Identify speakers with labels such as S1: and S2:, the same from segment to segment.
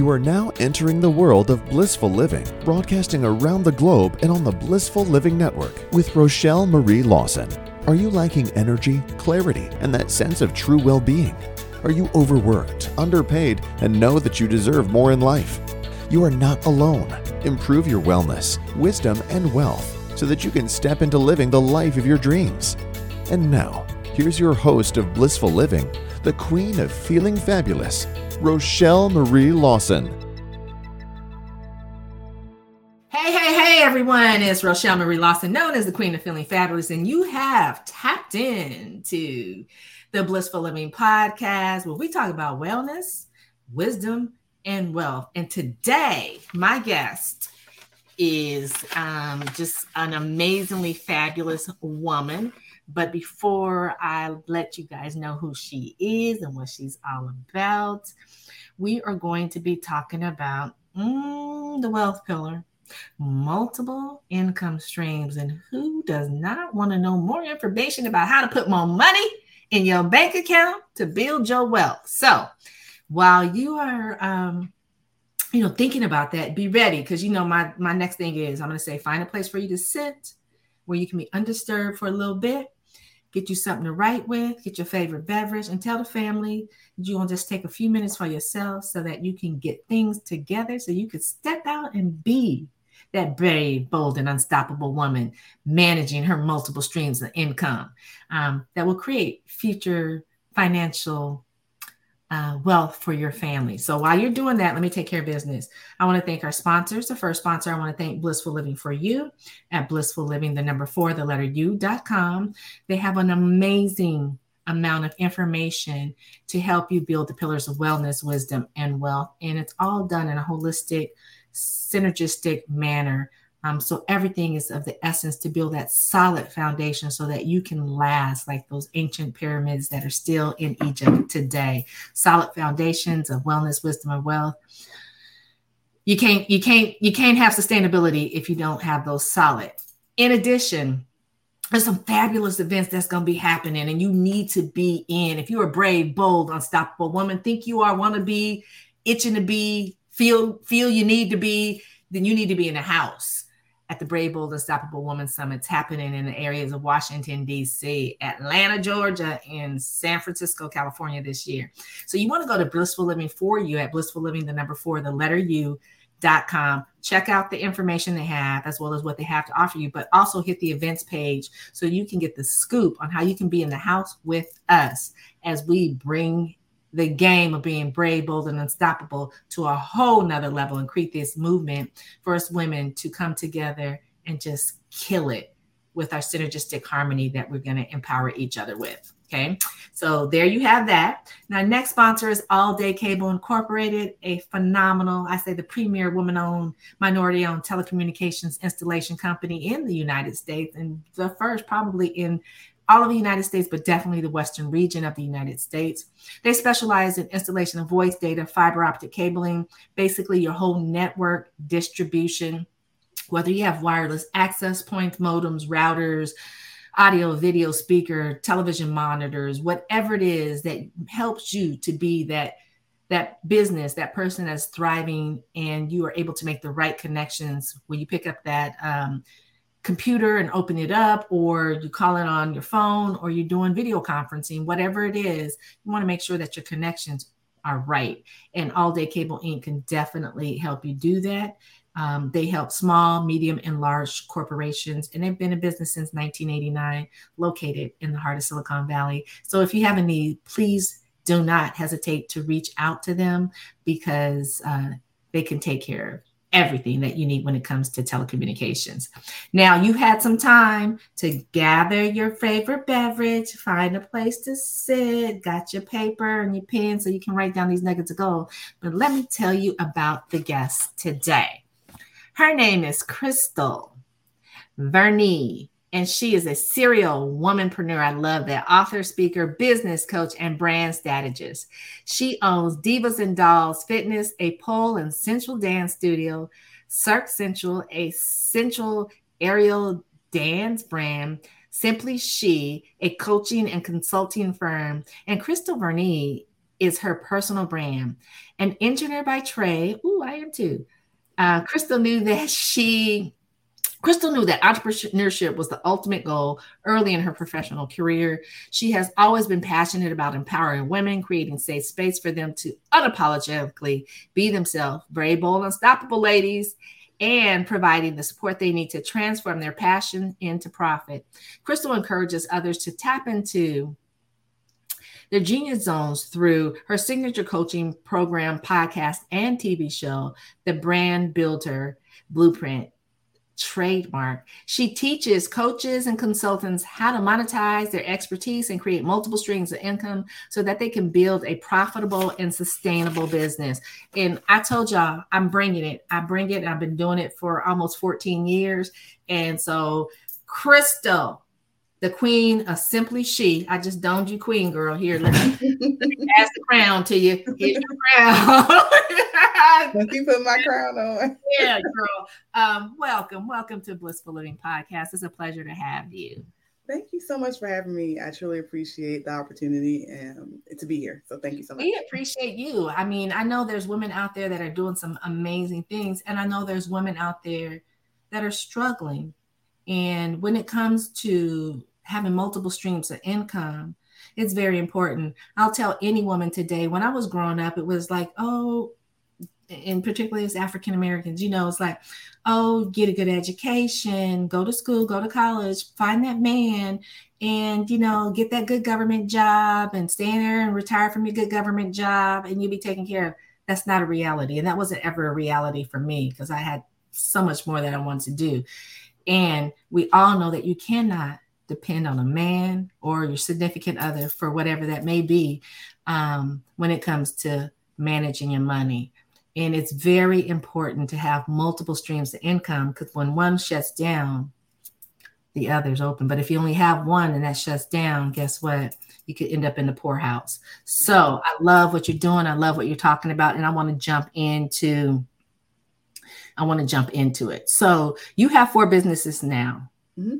S1: You are now entering the world of blissful living, broadcasting around the globe and on the Blissful Living Network with Rochel Marie Lawson. Are you lacking energy, clarity, and that sense of true well being? Are you overworked, underpaid, and know that you deserve more in life? You are not alone. Improve your wellness, wisdom, and wealth so that you can step into living the life of your dreams. And now, here's your host of Blissful Living, the queen of feeling fabulous, Rochel Marie Lawson.
S2: Hey, hey, hey, everyone. It's Rochel Marie Lawson, known as the Queen of Feeling Fabulous, and you have tapped into the Blissful Living podcast where we talk about wellness, wisdom, and wealth. And today, my guest is um, just an amazingly fabulous woman. But before I let you guys know who she is and what she's all about, we are going to be talking about mm, the wealth pillar, multiple income streams, and who does not want to know more information about how to put more money in your bank account to build your wealth? So while you are, um, you know, thinking about that, be ready because you know my my next thing is I'm going to say find a place for you to sit where you can be undisturbed for a little bit get you something to write with, get your favorite beverage, and tell the family you want to just take a few minutes for yourself so that you can get things together so you could step out and be that brave, bold, and unstoppable woman managing her multiple streams of income um, that will create future financial uh, wealth for your family. So while you're doing that, let me take care of business. I want to thank our sponsors. The first sponsor, I want to thank Blissful Living for You at Blissful Living, the number four, the letter U.com. They have an amazing amount of information to help you build the pillars of wellness, wisdom, and wealth. And it's all done in a holistic, synergistic manner um, so everything is of the essence to build that solid foundation so that you can last like those ancient pyramids that are still in Egypt today. Solid foundations of wellness, wisdom, and wealth. You can't, you can't, you can't have sustainability if you don't have those solid. In addition, there's some fabulous events that's going to be happening and you need to be in. If you're a brave, bold, unstoppable woman, think you are, want to be, itching to be, feel, feel you need to be, then you need to be in the house at the Brave Bold Unstoppable Woman Summits happening in the areas of Washington, D.C., Atlanta, Georgia, and San Francisco, California this year. So you want to go to Blissful Living for you at Blissful Living, the number four, the letter U. Dot com. Check out the information they have as well as what they have to offer you, but also hit the events page so you can get the scoop on how you can be in the house with us as we bring the game of being brave, bold, and unstoppable to a whole nother level and create this movement for us women to come together and just kill it with our synergistic harmony that we're going to empower each other with. Okay, so there you have that. Now, next sponsor is All Day Cable Incorporated, a phenomenal, I say, the premier woman owned, minority owned telecommunications installation company in the United States, and the first probably in all of the United States, but definitely the Western region of the United States. They specialize in installation of voice data, fiber optic cabling, basically your whole network distribution, whether you have wireless access points, modems, routers, audio, video speaker, television monitors, whatever it is that helps you to be that that business, that person that's thriving, and you are able to make the right connections when you pick up that um, computer and open it up, or you call it on your phone, or you're doing video conferencing, whatever it is, you want to make sure that your connections are right. And All Day Cable Inc. can definitely help you do that. Um, they help small, medium, and large corporations, and they've been in business since 1989, located in the heart of Silicon Valley. So if you have a need, please do not hesitate to reach out to them because uh, they can take care of everything that you need when it comes to telecommunications. Now, you had some time to gather your favorite beverage, find a place to sit, got your paper and your pen so you can write down these nuggets of gold. But let me tell you about the guest today. Her name is Krystal Vernee and she is a serial womanpreneur. I love that. Author, speaker, business coach, and brand strategist. She owns Divas and Dolls Fitness, a pole and sensual dance studio, Cirque Central, a sensual aerial dance brand, Simply She, a coaching and consulting firm, and Krystal Vernee is her personal brand. An engineer by trade, ooh, I am too. Uh, Krystal knew that she Krystal knew that entrepreneurship was the ultimate goal early in her professional career. She has always been passionate about empowering women, creating safe space for them to unapologetically be themselves, brave, bold, unstoppable ladies, and providing the support they need to transform their passion into profit. Krystal encourages others to tap into their genius zones through her signature coaching program, podcast, and TV show, The Brand Builder Blueprint trademark. She teaches coaches and consultants how to monetize their expertise and create multiple streams of income so that they can build a profitable and sustainable business. And I told y'all, I'm bringing it. I bring it. I've been doing it for almost 14 years. And so, Krystal, the queen of simply she. I just domed you queen, girl. Here, let me, pass the crown to you. Here's your crown.
S3: let me put my crown on.
S2: yeah, girl. Um, welcome, welcome to Blissful Living Podcast. It's a pleasure to have you.
S3: Thank you so much for having me. I truly appreciate the opportunity and to be here. So thank you so much.
S2: We appreciate you. I mean, I know there's women out there that are doing some amazing things, and I know there's women out there that are struggling. And when it comes to having multiple streams of income it's very important. I'll tell any woman today when i was growing up it was like oh and particularly as african americans you know it's like oh get a good education go to school go to college find that man and you know get that good government job and stay in there and retire from your good government job and you'll be taken care of. That's not a reality. And that wasn't ever a reality for me because i had so much more that i wanted to do. And we all know that you cannot depend on a man or your significant other for whatever that may be um, when it comes to managing your money. And it's very important to have multiple streams of income because when one shuts down, the other's open. But if you only have one and that shuts down, guess what? You could end up in the poorhouse. So I love what you're doing. I love what you're talking about. And I want to jump into I want to jump into it. So you have four businesses now.
S3: Mm-hmm.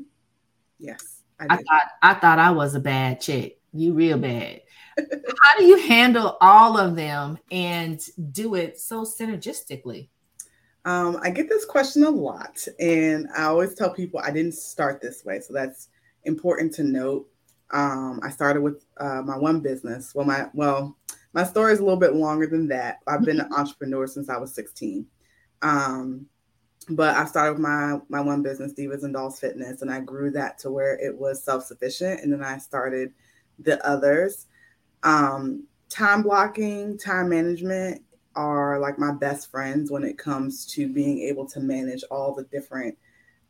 S3: Yes.
S2: I, I thought I thought I was a bad chick. You real bad. How do you handle all of them and do it so synergistically?
S3: Um, I get this question a lot, and I always tell people I didn't start this way, so that's important to note. Um, I started with uh, my one business. Well, my well, my story is a little bit longer than that. I've been an entrepreneur since I was 16. Um, but I started my my one business, Divas and Dolls Fitness, and I grew that to where it was self sufficient, and then I started the others. Um, time blocking, time management are like my best friends when it comes to being able to manage all the different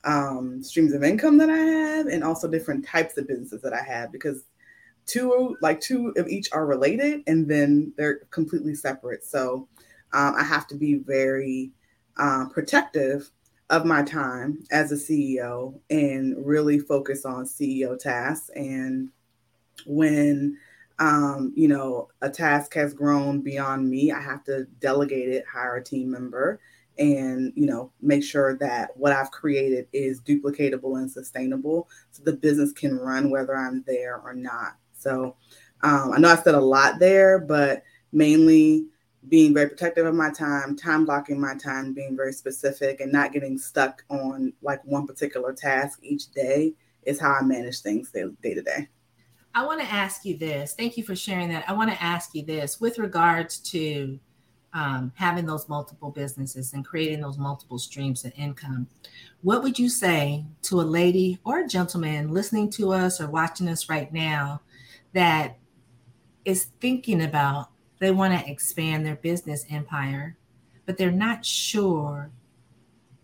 S3: um, streams of income that I have, and also different types of businesses that I have, because two like two of each are related, and then they're completely separate. So um, I have to be very uh, protective of my time as a CEO and really focus on CEO tasks. And when um, you know a task has grown beyond me, I have to delegate it, hire a team member, and you know make sure that what I've created is duplicatable and sustainable, so the business can run whether I'm there or not. So um, I know I said a lot there, but mainly being very protective of my time, time blocking my time, being very specific, and not getting stuck on like one particular task each day is how I manage things day to day.
S2: I want to ask you this. Thank you for sharing that. I want to ask you this with regards to um, having those multiple businesses and creating those multiple streams of income. What would you say to a lady or a gentleman listening to us or watching us right now that is thinking about they want to expand their business empire, but they're not sure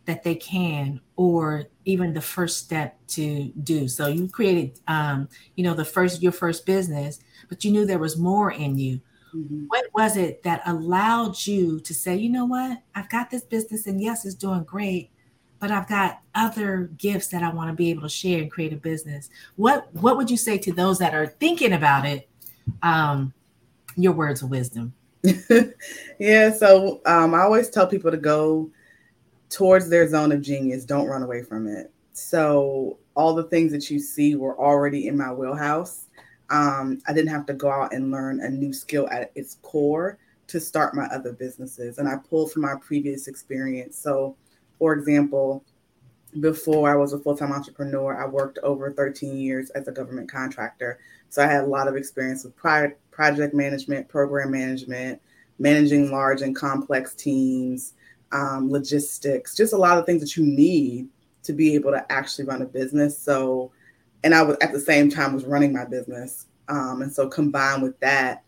S2: that they can or even the first step to do. So you created, um, you know, the first your first business, but you knew there was more in you. Mm-hmm. What was it that allowed you to say, you know what, I've got this business, and yes, it's doing great, but I've got other gifts that I want to be able to share and create a business. What What would you say to those that are thinking about it, um, your words of wisdom.
S3: yeah, so um, I always tell people to go towards their zone of genius. Don't run away from it. So all the things that you see were already in my wheelhouse. Um, I didn't have to go out and learn a new skill at its core to start my other businesses. And I pulled from my previous experience. So, for example, before I was a full time entrepreneur, I worked over 13 years as a government contractor. So I had a lot of experience with project management, program management, managing large and complex teams, um, logistics, just a lot of things that you need to be able to actually run a business. So, and I was at the same time was running my business. Um, and so combined with that,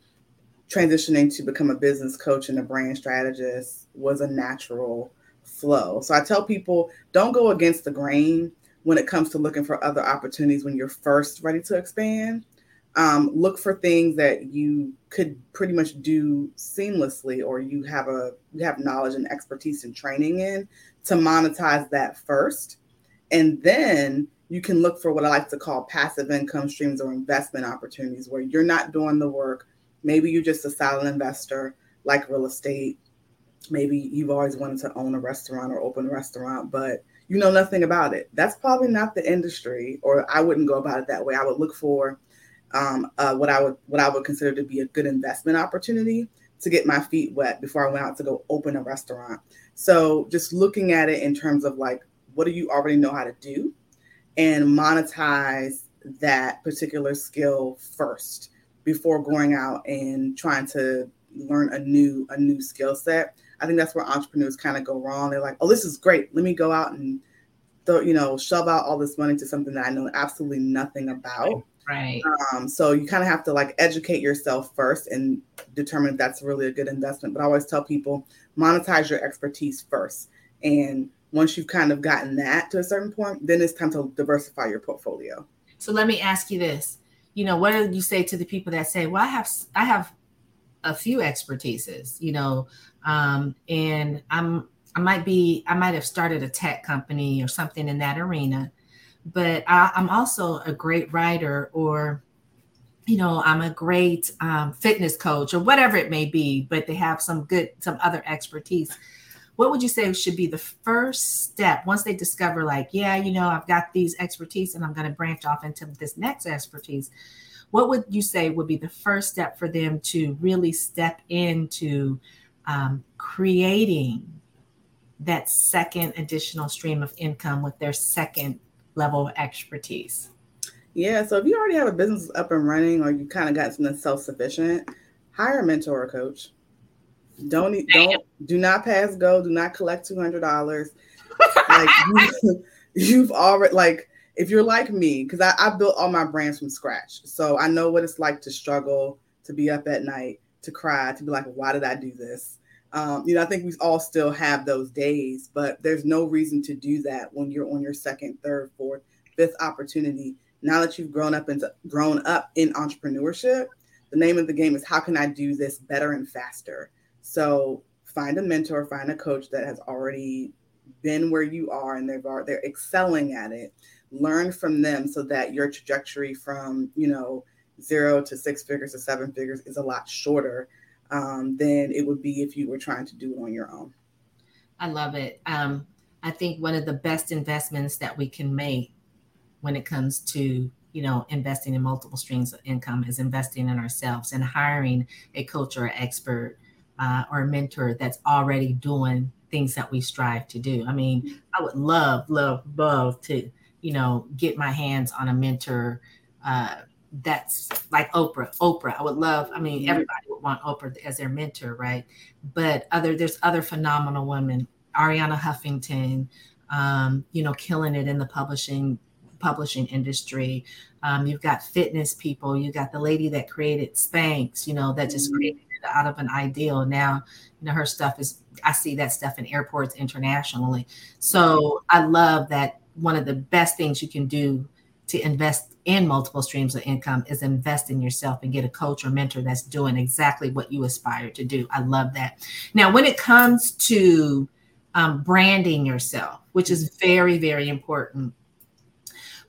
S3: transitioning to become a business coach and a brand strategist was a natural flow. So I tell people don't go against the grain when it comes to looking for other opportunities when you're first ready to expand. Um, look for things that you could pretty much do seamlessly or you have a you have knowledge and expertise and training in to monetize that first and then you can look for what i like to call passive income streams or investment opportunities where you're not doing the work maybe you're just a silent investor like real estate maybe you've always wanted to own a restaurant or open a restaurant, but you know nothing about it. That's probably not the industry, or I wouldn't go about it that way. I would look for um, uh, what I would what I would consider to be a good investment opportunity to get my feet wet before I went out to go open a restaurant. So just looking at it in terms of like, what do you already know how to do, and monetize that particular skill first before going out and trying to learn a new a new skill set I think that's where entrepreneurs kind of go wrong. They're like, oh, this is great. Let me go out and throw, you know, shove out all this money to something that I know absolutely nothing about.
S2: Right.
S3: Um, so you kind of have to like educate yourself first and determine if that's really a good investment. But I always tell people monetize your expertise first. And once you've kind of gotten that to a certain point, then it's time to diversify your portfolio.
S2: So let me ask you this. You know, what do you say to the people that say, "Well, I have I have a few expertises, you know, um, and I'm I might be I might have started a tech company or something in that arena, but I, am also a great writer or you know I'm a great um, fitness coach or whatever it may be. But they have some good some other expertise. What would you say should be the first step once they discover like yeah you know I've got these expertise and I'm going to branch off into this next expertise? What would you say would be the first step for them to really step into um, creating that second additional stream of income with their second level of expertise?
S3: Yeah, so if you already have a business up and running or you kind of got something self-sufficient, hire a mentor or coach. Don't don't do not pass go, do not collect two hundred dollars. like you, you've already like if you're like me, because I, I built all my brands from scratch. So I know what it's like to struggle, to be up at night, to cry, to be like, why did I do this? Um, you know, I think we all still have those days, but there's no reason to do that when you're on your second, third, fourth, fifth opportunity. Now that you've grown up into grown up in entrepreneurship, the name of the game is how can I do this better and faster? So find a mentor, find a coach that has already been where you are and they've are they're excelling at it. Learn from them so that your trajectory from you know zero to six figures to seven figures is a lot shorter um, than it would be if you were trying to do it on your own.
S2: I love it. Um, I think one of the best investments that we can make when it comes to you know investing in multiple streams of income is investing in ourselves and hiring a coach or expert uh, or a mentor that's already doing things that we strive to do. I mean, I would love, love, love to you know get my hands on a mentor uh, that's like Oprah. Oprah, I would love. I mean, mm-hmm. everybody would want Oprah as their mentor, right? But other there's other phenomenal women. Arianna Huffington, um, you know, killing it in the publishing publishing industry. Um, you've got fitness people. You got the lady that created Spanx. You know, that just mm-hmm. created out of an ideal. Now, you know, her stuff is. I see that stuff in airports internationally. So I love that. One of the best things you can do to invest in multiple streams of income is invest in yourself and get a coach or mentor that's doing exactly what you aspire to do. I love that. Now, when it comes to um, branding yourself, which is very, very important,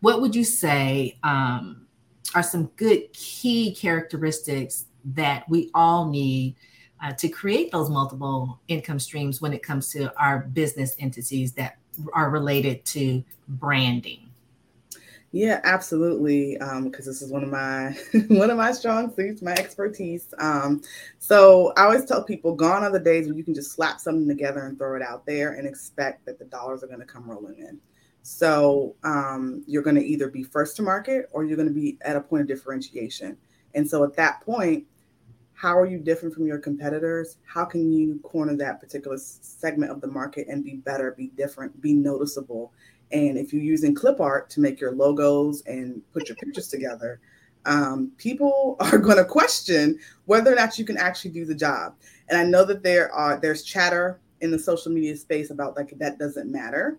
S2: what would you say um, are some good key characteristics that we all need uh, to create those multiple income streams when it comes to our business entities that are related to branding?
S3: Yeah, absolutely. Because um, this is one of my one of my strong suits, my expertise. Um, so I always tell people, gone are the days when you can just slap something together and throw it out there and expect that the dollars are going to come rolling in. So um, you're going to either be first to market or you're going to be at a point of differentiation. And so at that point, how are you different from your competitors? How can you corner that particular segment of the market and be better, be different, be noticeable? And if you're using clip art to make your logos and put your pictures together, um, people are going to question whether or not you can actually do the job. And I know that there are there's chatter in the social media space about like that doesn't matter,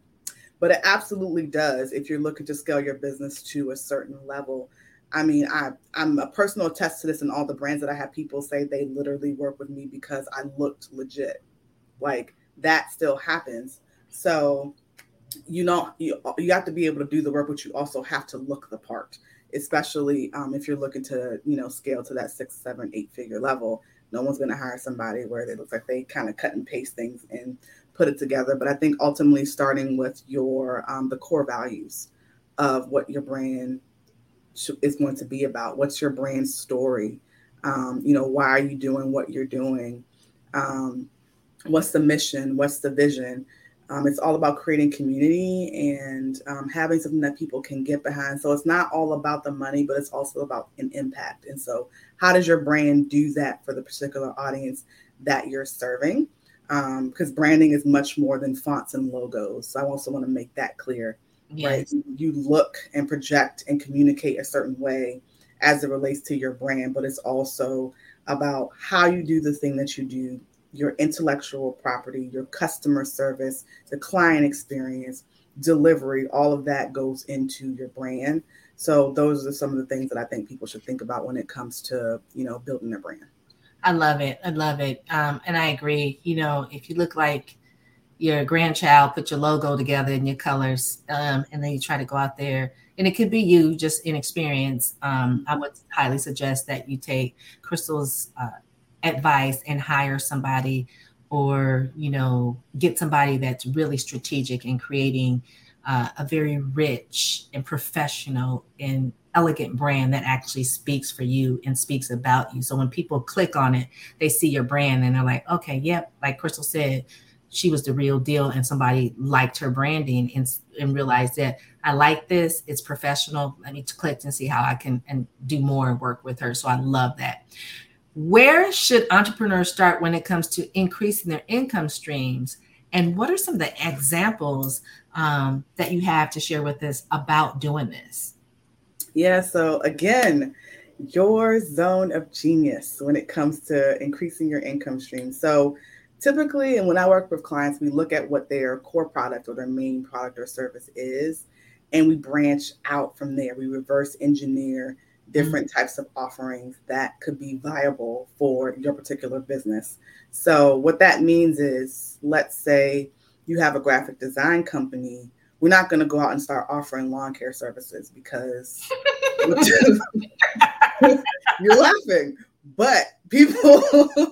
S3: but it absolutely does if you're looking to scale your business to a certain level. I mean, I I'm a personal attest to this, and all the brands that I have people say they literally work with me because I looked legit. Like that still happens. So you know you, you have to be able to do the work but you also have to look the part especially um, if you're looking to you know scale to that six seven eight figure level no one's going to hire somebody where they look like they kind of cut and paste things and put it together but i think ultimately starting with your um, the core values of what your brand is going to be about what's your brand story um, you know why are you doing what you're doing um, what's the mission what's the vision um, it's all about creating community and um, having something that people can get behind. So it's not all about the money, but it's also about an impact. And so, how does your brand do that for the particular audience that you're serving? Because um, branding is much more than fonts and logos. So I also want to make that clear. Yes. Right? You look and project and communicate a certain way as it relates to your brand, but it's also about how you do the thing that you do your intellectual property, your customer service, the client experience, delivery, all of that goes into your brand. So those are some of the things that I think people should think about when it comes to, you know, building their brand.
S2: I love it. I love it. Um, and I agree. You know, if you look like your grandchild, put your logo together and your colors, um, and then you try to go out there, and it could be you just in experience. Um, I would highly suggest that you take Krystal's uh, advice and hire somebody or you know get somebody that's really strategic in creating uh, a very rich and professional and elegant brand that actually speaks for you and speaks about you so when people click on it they see your brand and they're like okay yep like Krystal said she was the real deal and somebody liked her branding and, and realized that i like this it's professional let me click and see how i can and do more and work with her so i love that where should entrepreneurs start when it comes to increasing their income streams? And what are some of the examples um, that you have to share with us about doing this?
S3: Yeah, so again, your zone of genius when it comes to increasing your income stream. So typically, and when I work with clients, we look at what their core product or their main product or service is, and we branch out from there. We reverse engineer different mm-hmm. types of offerings that could be viable for your particular business. So, what that means is, let's say you have a graphic design company, we're not going to go out and start offering lawn care services because you're laughing. But people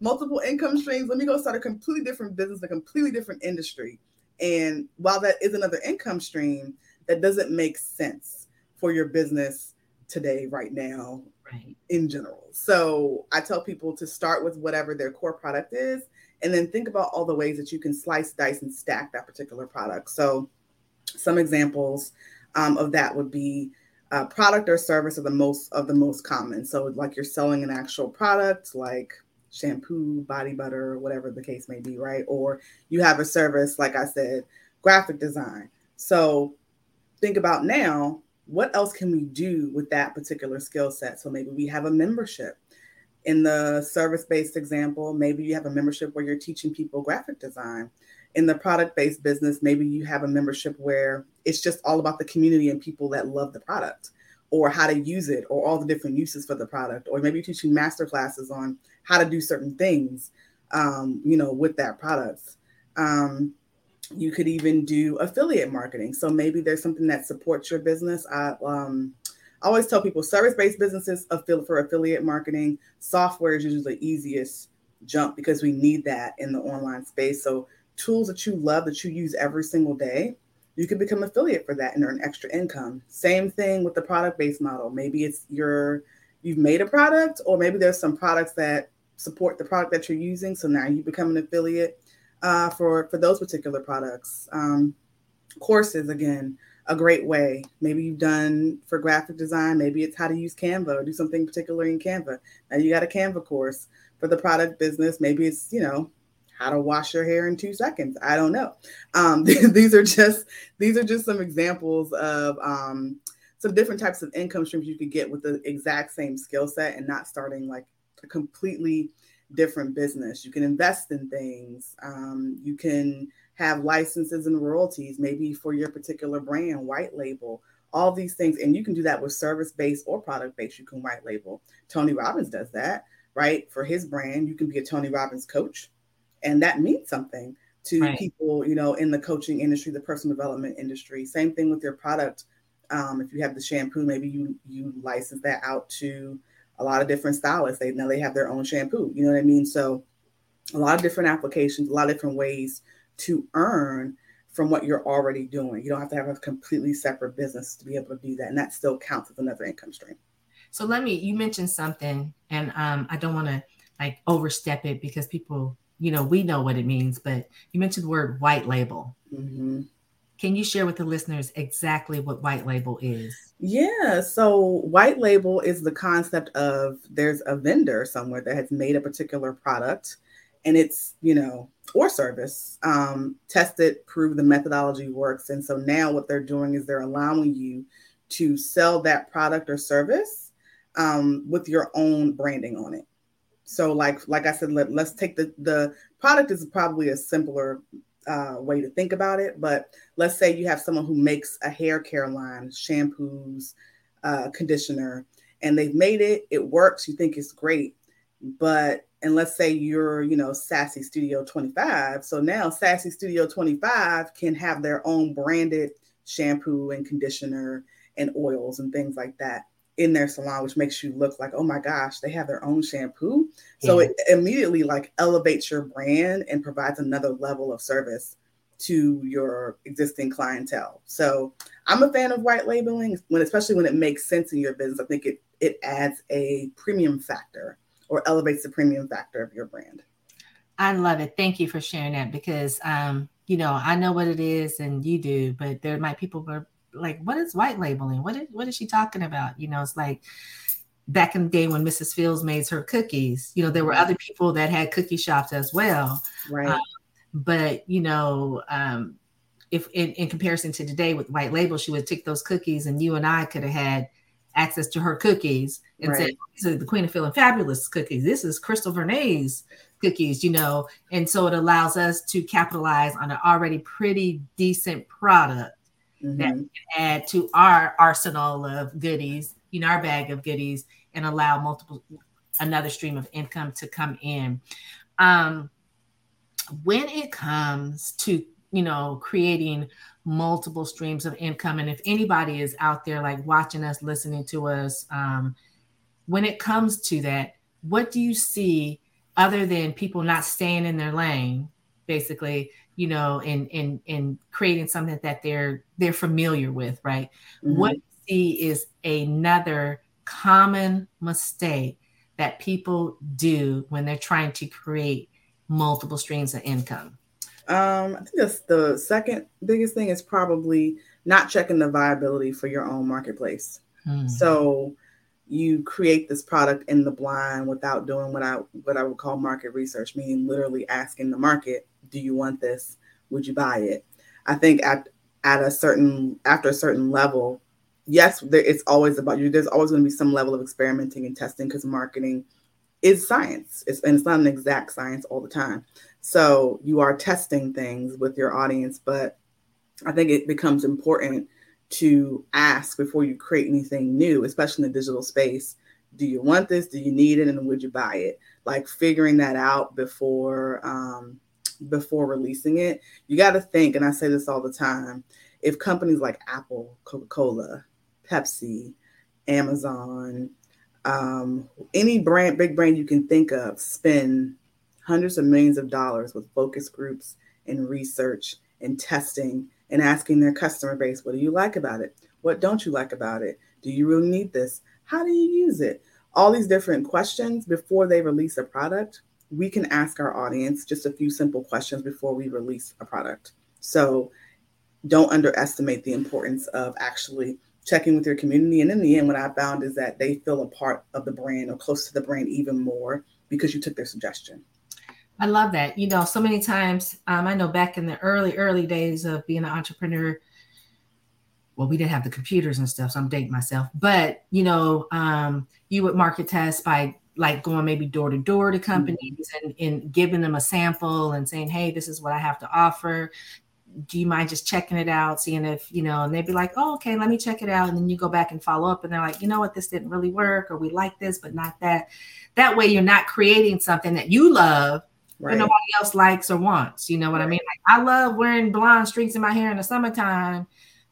S3: multiple income streams. Let me go start a completely different business, a completely different industry. And while that is another income stream, that doesn't make sense for your business today, right now, right. in general. So I tell people to start with whatever their core product is, and then think about all the ways that you can slice, dice, and stack that particular product. So some examples um, of that would be uh, product or service are the most of the most common. So like you're selling an actual product, like shampoo, body butter, whatever the case may be, right? Or you have a service, like I said, graphic design. So think about now what else can we do with that particular skill set? So maybe we have a membership. In the service based example, maybe you have a membership where you're teaching people graphic design. In the product based business, maybe you have a membership where it's just all about the community and people that love the product or how to use it or all the different uses for the product. Or maybe you're teaching master classes on how to do certain things, um, you know, with that product. Um, you could even do affiliate marketing. So maybe there's something that supports your business. I um, always tell people service-based businesses for affiliate marketing. Software is usually the easiest jump because we need that in the online space. So tools that you love that you use every single day, you can become affiliate for that and earn extra income. Same thing with the product-based model. Maybe it's your you've made a product, or maybe there's some products that support the product that you're using. So now you become an affiliate uh, for for those particular products. Um, courses again, a great way. Maybe you've done for graphic design. Maybe it's how to use Canva or do something particular in Canva. Now you got a Canva course for the product business. Maybe it's you know how to wash your hair in two seconds. I don't know. Um, these are just these are just some examples of um, some different types of income streams you could get with the exact same skill set and not starting like a completely different business. You can invest in things. Um, you can have licenses and royalties, maybe for your particular brand, white label, all these things. And you can do that with service based or product based. You can white label. Tony Robbins does that, right? For his brand, you can be a Tony Robbins coach and that means something to right. people you know in the coaching industry the personal development industry same thing with your product um, if you have the shampoo maybe you you license that out to a lot of different stylists they now they have their own shampoo you know what i mean so a lot of different applications a lot of different ways to earn from what you're already doing you don't have to have a completely separate business to be able to do that and that still counts as another income stream
S2: so let me you mentioned something and um, i don't want to like overstep it because people you know, we know what it means, but you mentioned the word white label. Mm-hmm. Can you share with the listeners exactly what white label is?
S3: Yeah. So, white label is the concept of there's a vendor somewhere that has made a particular product and it's, you know, or service, um, tested, prove the methodology works. And so now what they're doing is they're allowing you to sell that product or service um, with your own branding on it. So like like I said, let, let's take the the product is probably a simpler uh, way to think about it. But let's say you have someone who makes a hair care line, shampoos, uh, conditioner, and they've made it. It works. You think it's great, but and let's say you're you know Sassy Studio 25. So now Sassy Studio 25 can have their own branded shampoo and conditioner and oils and things like that in their salon, which makes you look like, oh my gosh, they have their own shampoo. So it immediately like elevates your brand and provides another level of service to your existing clientele. So I'm a fan of white labeling when especially when it makes sense in your business. I think it it adds a premium factor or elevates the premium factor of your brand.
S2: I love it. Thank you for sharing that because um, you know, I know what it is and you do, but there might people like what is white labeling? What is what is she talking about? You know, it's like back in the day when Mrs. Fields made her cookies, you know, there were other people that had cookie shops as well.
S3: Right. Um,
S2: but you know, um, if in, in, comparison to today with white label, she would take those cookies and you and I could have had access to her cookies and right. say, these are the Queen of Feeling Fabulous cookies. This is Krystal Vernee's cookies, you know. And so it allows us to capitalize on an already pretty decent product mm-hmm. that we can add to our arsenal of goodies, you know, our bag of goodies, and allow multiple another stream of income to come in. Um, when it comes to you know creating multiple streams of income, and if anybody is out there like watching us, listening to us, um, when it comes to that, what do you see other than people not staying in their lane? Basically, you know, and and and creating something that they're they're familiar with, right? Mm-hmm. What you see is another common mistake that people do when they're trying to create multiple streams of income.
S3: Um, I think that's the second biggest thing is probably not checking the viability for your own marketplace. Hmm. So you create this product in the blind without doing what I what I would call market research, meaning literally asking the market, do you want this? Would you buy it? I think at at a certain after a certain level, yes, there, it's always about you. There's always going to be some level of experimenting and testing because marketing is science. It's and it's not an exact science all the time. So you are testing things with your audience, but I think it becomes important to ask before you create anything new, especially in the digital space. Do you want this? Do you need it? And would you buy it? Like figuring that out before um, before releasing it, you got to think, and I say this all the time if companies like Apple, Coca Cola, Pepsi, Amazon, um, any brand, big brand you can think of, spend hundreds of millions of dollars with focus groups and research and testing and asking their customer base, what do you like about it? What don't you like about it? Do you really need this? How do you use it? All these different questions before they release a product, we can ask our audience just a few simple questions before we release a product. So don't underestimate the importance of actually checking with your community. And in the end, what I found is that they feel a part of the brand or close to the brand even more because you took their suggestion.
S2: I love that. You know, so many times, um, I know back in the early, early days of being an entrepreneur, well, we didn't have the computers and stuff, so I'm dating myself. But you know, um, you would market test by like going maybe door to door to companies mm-hmm. and, and giving them a sample and saying, "Hey, this is what I have to offer do you mind just checking it out, seeing if, you know, and they'd be like, oh, okay, let me check it out. And then you go back and follow up and they're like, you know what, this didn't really work, or we like this, but not that. That way you're not creating something that you love right. nobody else likes or wants. You know what right. I mean? Like I love wearing blonde streaks in my hair in the summertime,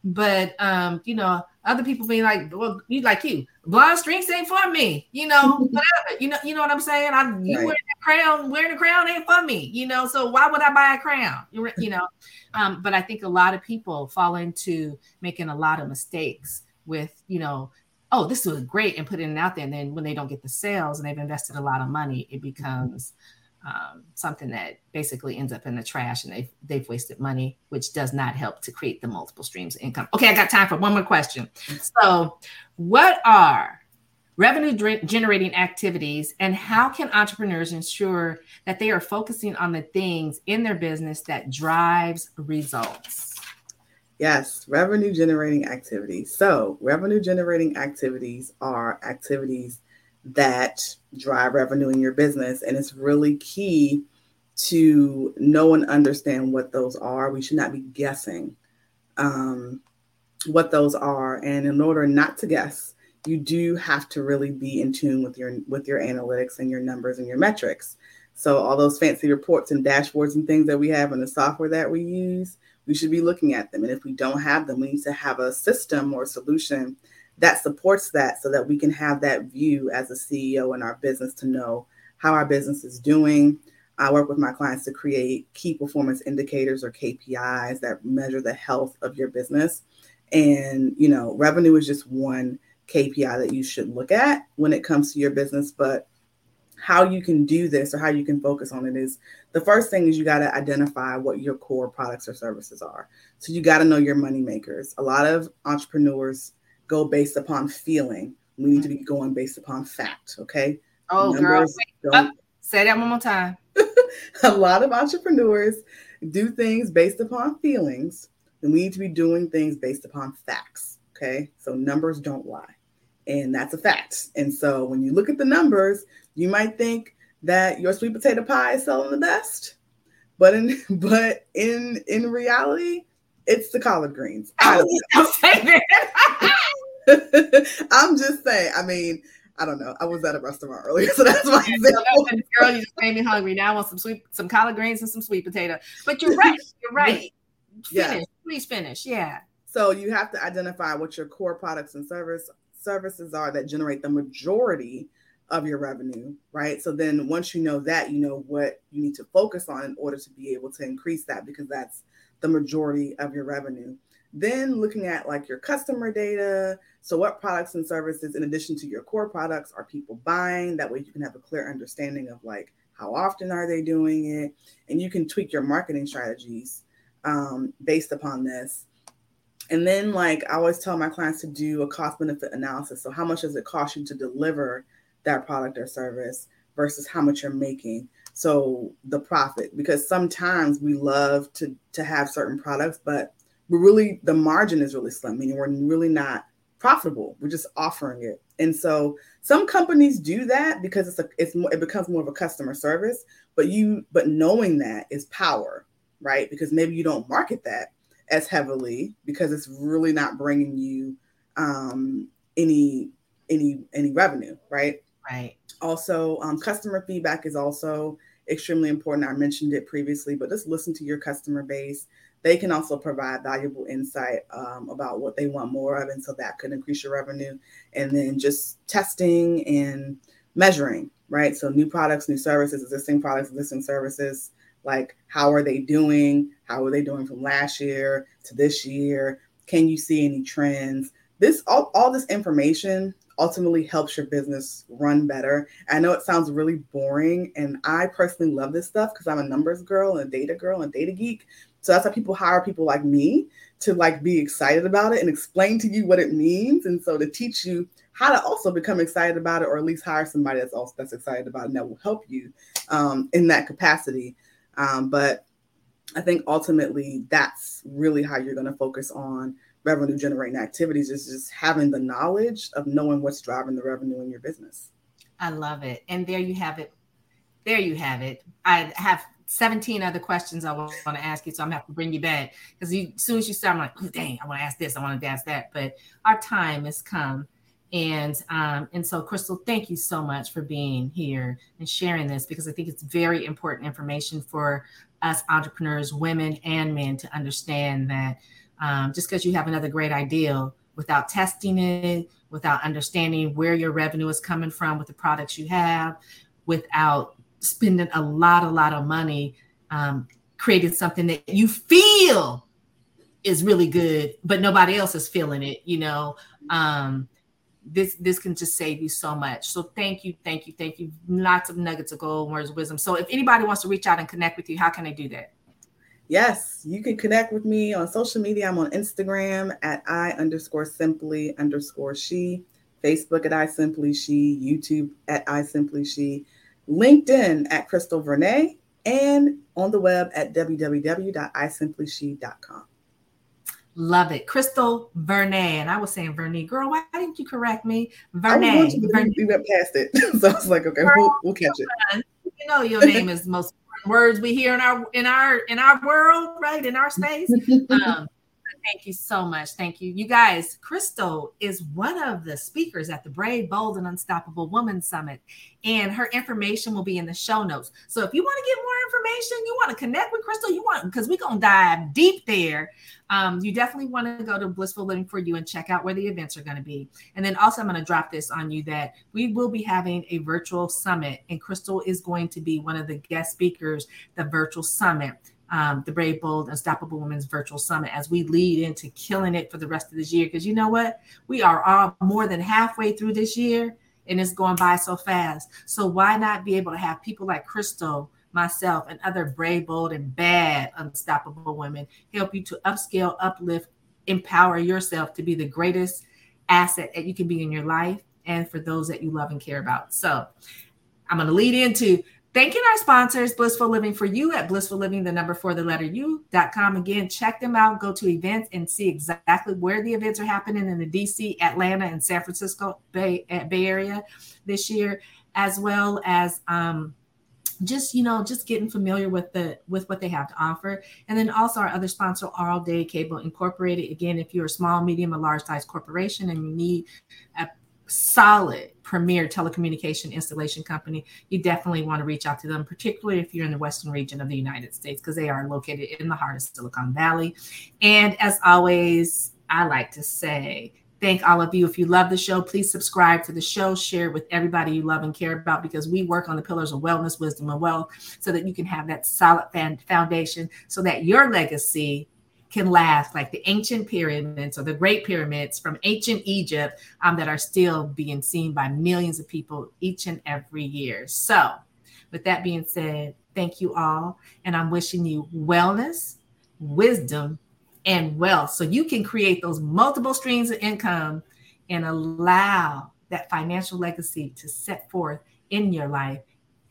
S2: but um, you know, other people being like, well, you like you, blonde streaks ain't for me, you know, whatever, you know, you know what I'm saying? I you right. wearing a crown, wearing a crown ain't for me, you know. So why would I buy a crown? You, you know, um, but I think a lot of people fall into making a lot of mistakes with, you know, oh, this was great and putting it out there. And then when they don't get the sales and they've invested a lot of money, it becomes um, something that basically ends up in the trash and they've, they've wasted money, which does not help to create the multiple streams of income. Okay, I got time for one more question. So, what are revenue generating activities and how can entrepreneurs ensure that they are focusing on the things in their business that drives results?
S3: Yes, revenue generating activities. So, revenue generating activities are activities that drive revenue in your business. And it's really key to know and understand what those are. We should not be guessing um, what those are. And in order not to guess, you do have to really be in tune with your with your analytics and your numbers and your metrics. So all those fancy reports and dashboards and things that we have in the software that we use, we should be looking at them. And if we don't have them, we need to have a system or a solution that supports that so that we can have that view as a CEO in our business to know how our business is doing. I work with my clients to create key performance indicators or KPIs that measure the health of your business. And, you know, revenue is just one KPI that you should look at when it comes to your business. But how you can do this or how you can focus on it is the first thing is you got to identify what your core products or services are. So you got to know your money makers. A lot of entrepreneurs go based upon feeling. We need to be mm-hmm. going based upon fact. Okay.
S2: Oh, Numbers girl. Oh, say that one more time.
S3: a lot of entrepreneurs do things based upon feelings, and we need to be doing things based upon facts. Okay. So numbers don't lie. And that's a fact. And so when you look at the numbers, you might think that your sweet potato pie is selling the best. But in but in in reality, it's the collard greens. I I'm just saying. I mean, I don't know. I was at a restaurant earlier, so that's my example.
S2: Girl, you just made me hungry. Now I want some sweet, some collard greens and some sweet potato. But you're right. You're right. Finish. Yeah. Please finish. Yeah.
S3: So you have to identify what your core products and service services are that generate the majority of your revenue, right? So then once you know that, you know what you need to focus on in order to be able to increase that because that's the majority of your revenue. Then looking at like your customer data. So, what products and services, in addition to your core products, are people buying? That way, you can have a clear understanding of like how often are they doing it, and you can tweak your marketing strategies um, based upon this. And then, like I always tell my clients to do a cost benefit analysis. So, how much does it cost you to deliver that product or service versus how much you're making? So, the profit, because sometimes we love to to have certain products, but we're really the margin is really slim, meaning we're really not profitable. We're just offering it. And so some companies do that because it's a it's more it becomes more of a customer service, but you but knowing that is power, right? Because maybe you don't market that as heavily because it's really not bringing you um any any any revenue, right?
S2: Right.
S3: Also, um, customer feedback is also extremely important. I mentioned it previously, but just listen to your customer base they can also provide valuable insight um, about what they want more of. And so that could increase your revenue. And then just testing and measuring, right? So new products, new services, existing products, existing services. like how are they doing? How are they doing from last year to this year? Can you see any trends? This all, all this information ultimately helps your business run better. I know it sounds really boring, and I personally love this stuff because I'm a numbers girl and a data girl and data geek. So that's why people hire people like me to like be excited about it and explain to you what it means, and so to teach you how to also become excited about it, or at least hire somebody that's also that's excited about it and that will help you um, in that capacity. Um, but I think ultimately that's really how you're going to focus on revenue generating activities is just having the knowledge of knowing what's driving the revenue in your business.
S2: I love it. And there you have it. There you have it. I have 17 other questions I want to ask you, so I'm gonna have to bring you back because as soon as you start, I'm like, oh, dang, I want to ask this, I want to ask that. But our time has come, and um, and so Krystal, thank you so much for being here and sharing this because I think it's very important information for us entrepreneurs, women and men, to understand that um, just because you have another great idea without testing it, without understanding where your revenue is coming from with the products you have, without spending a lot, a lot of money um, creating something that you feel is really good, but nobody else is feeling it, you know. Um, this this can just save you so much. So thank you, thank you, thank you. Lots of nuggets of gold, words of wisdom. So if anybody wants to reach out and connect with you, how can they do that?
S3: Yes, you can connect with me on social media. I'm on Instagram at I underscore simply underscore she, Facebook at I simply she, YouTube at I simply she, LinkedIn at Krystal Vernee, and on the web at www.isimplyShe.com.
S2: Love it. Krystal Vernee. And I was saying Vernay. Girl, why didn't you correct me? Vernay.
S3: We went past it. so I was like, okay, we'll, we'll catch it.
S2: You know your name is most words we hear in our in our in our world, right? In our space. Um, thank you so much. Thank you. You guys, Krystal is one of the speakers at the Brave, Bold, and Unstoppable Woman Summit. And her information will be in the show notes. So if you want to get more information, you want to connect with Krystal, you want because we're gonna dive deep there. Um, you definitely want to go to Blissful Living for You and check out where the events are going to be. And then also, I'm going to drop this on you that we will be having a virtual summit, and Krystal is going to be one of the guest speakers, the virtual summit um, the Brave, Bold, Unstoppable Women's Virtual Summit as we lead into killing it for the rest of this year. Because you know what? We are all more than halfway through this year and it's going by so fast. So why not be able to have people like Krystal, myself, and other brave, bold, and bad unstoppable women help you to upscale, uplift, empower yourself to be the greatest asset that you can be in your life and for those that you love and care about. So I'm going to lead into Thanking our sponsors, Blissful Living for You at Blissful Living, the number for the letter U.com. Again, check them out, go to events and see exactly where the events are happening in the DC, Atlanta, and San Francisco Bay, Bay Area this year, as well as um, just you know just getting familiar with the with what they have to offer and then also our other sponsor all day cable incorporated again if you're a small medium or large size corporation and you need a solid premier telecommunication installation company, you definitely want to reach out to them, particularly if you're in the western region of the United States, because they are located in the heart of Silicon Valley. And as always, I like to say, thank all of you. If you love the show, please subscribe to the show, share with everybody you love and care about because we work on the pillars of wellness, wisdom, and wealth so that you can have that solid foundation so that your legacy can last like the ancient pyramids or the great pyramids from ancient Egypt um, that are still being seen by millions of people each and every year. So, with that being said, thank you all. And I'm wishing you wellness, wisdom, and wealth so you can create those multiple streams of income and allow that financial legacy to set forth in your life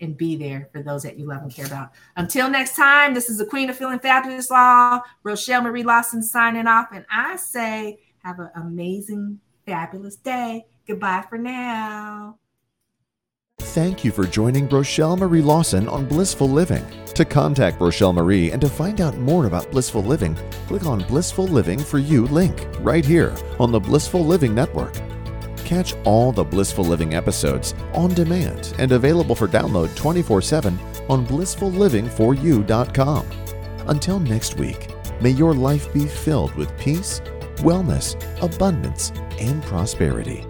S2: and be there for those that you love and care about. Until next time, this is the Queen of Feeling Fabulous Law, Rochel Marie Lawson signing off. And I say, have an amazing, fabulous day. Goodbye for now.
S1: Thank you for joining Rochel Marie Lawson on Blissful Living. To contact Rochel Marie and to find out more about Blissful Living, click on Blissful Living for You link right here on the Blissful Living Network. Catch all the Blissful Living episodes on demand and available for download 24 7 on blissfullivingforyou.com. Until next week, may your life be filled with peace, wellness, abundance, and prosperity.